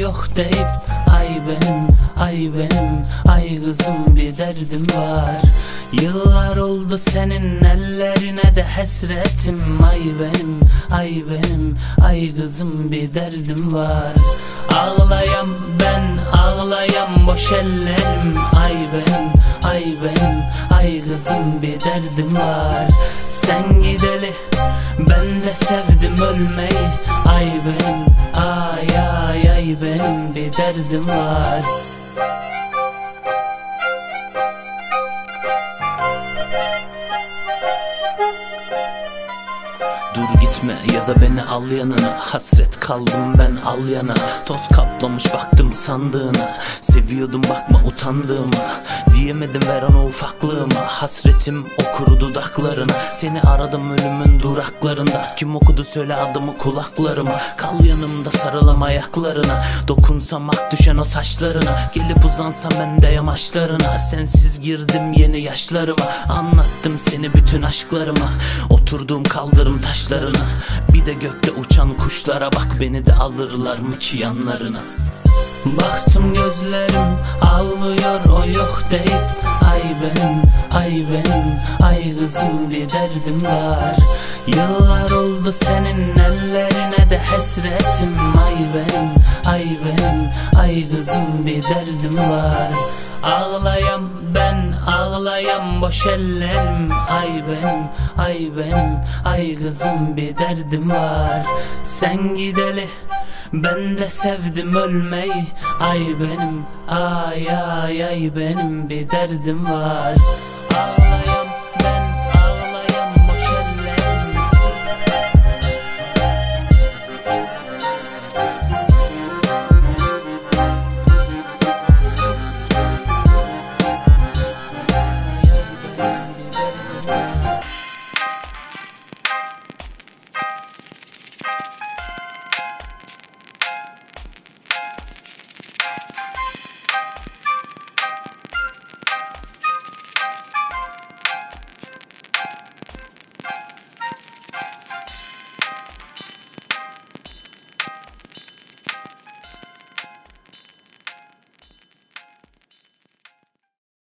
yok deyip Ay benim, ay benim, ay kızım bir derdim var. Yıllar oldu senin ellerine de hasretim Ay benim, ay benim, ay kızım bir derdim var. Ağlayan ben, ağlayan boş ellerim Ay benim, ay benim, ay kızım bir derdim var. Sen gideli ben de sevdim ölmeyi. Ay benim, ay ay ay benim bir derdim var Dur gitme ya da beni al yanına. Hasret kaldım ben al yana. Toz kaplamış baktım sandığına. Seviyordum bakma utandığıma. Diyemedim ver onu ufaklığıma. Hasretim o kuru dudaklarına. Seni aradım ölümün duraklarında. Kim okudu söyle adımı kulaklarıma. Kal yanımda sarılam ayaklarına. Dokunsam ak düşen o saçlarına. Gelip uzansam ben de yamaçlarına. Sensiz girdim yeni yaşlarıma. Anlattım seni bütün aşklarıma Oturduğum kaldırım taşlarına. Bir de gökte uçan kuşlara bak Beni de alırlar mı ki yanlarına? Baktım gözlerim ağlıyor o yok deyip Ay benim, ay benim, ay kızım bir derdim var. Yıllar oldu senin ellerine de hasretim Ay benim, ay benim, ay kızım bir derdim var Ağlayan ben, ağlayan boş ellerim. Ay benim, ay benim, ay kızım bir derdim var. Sen gideli ben de sevdim ölmeyi. Ay benim, ay ay ay benim bir derdim var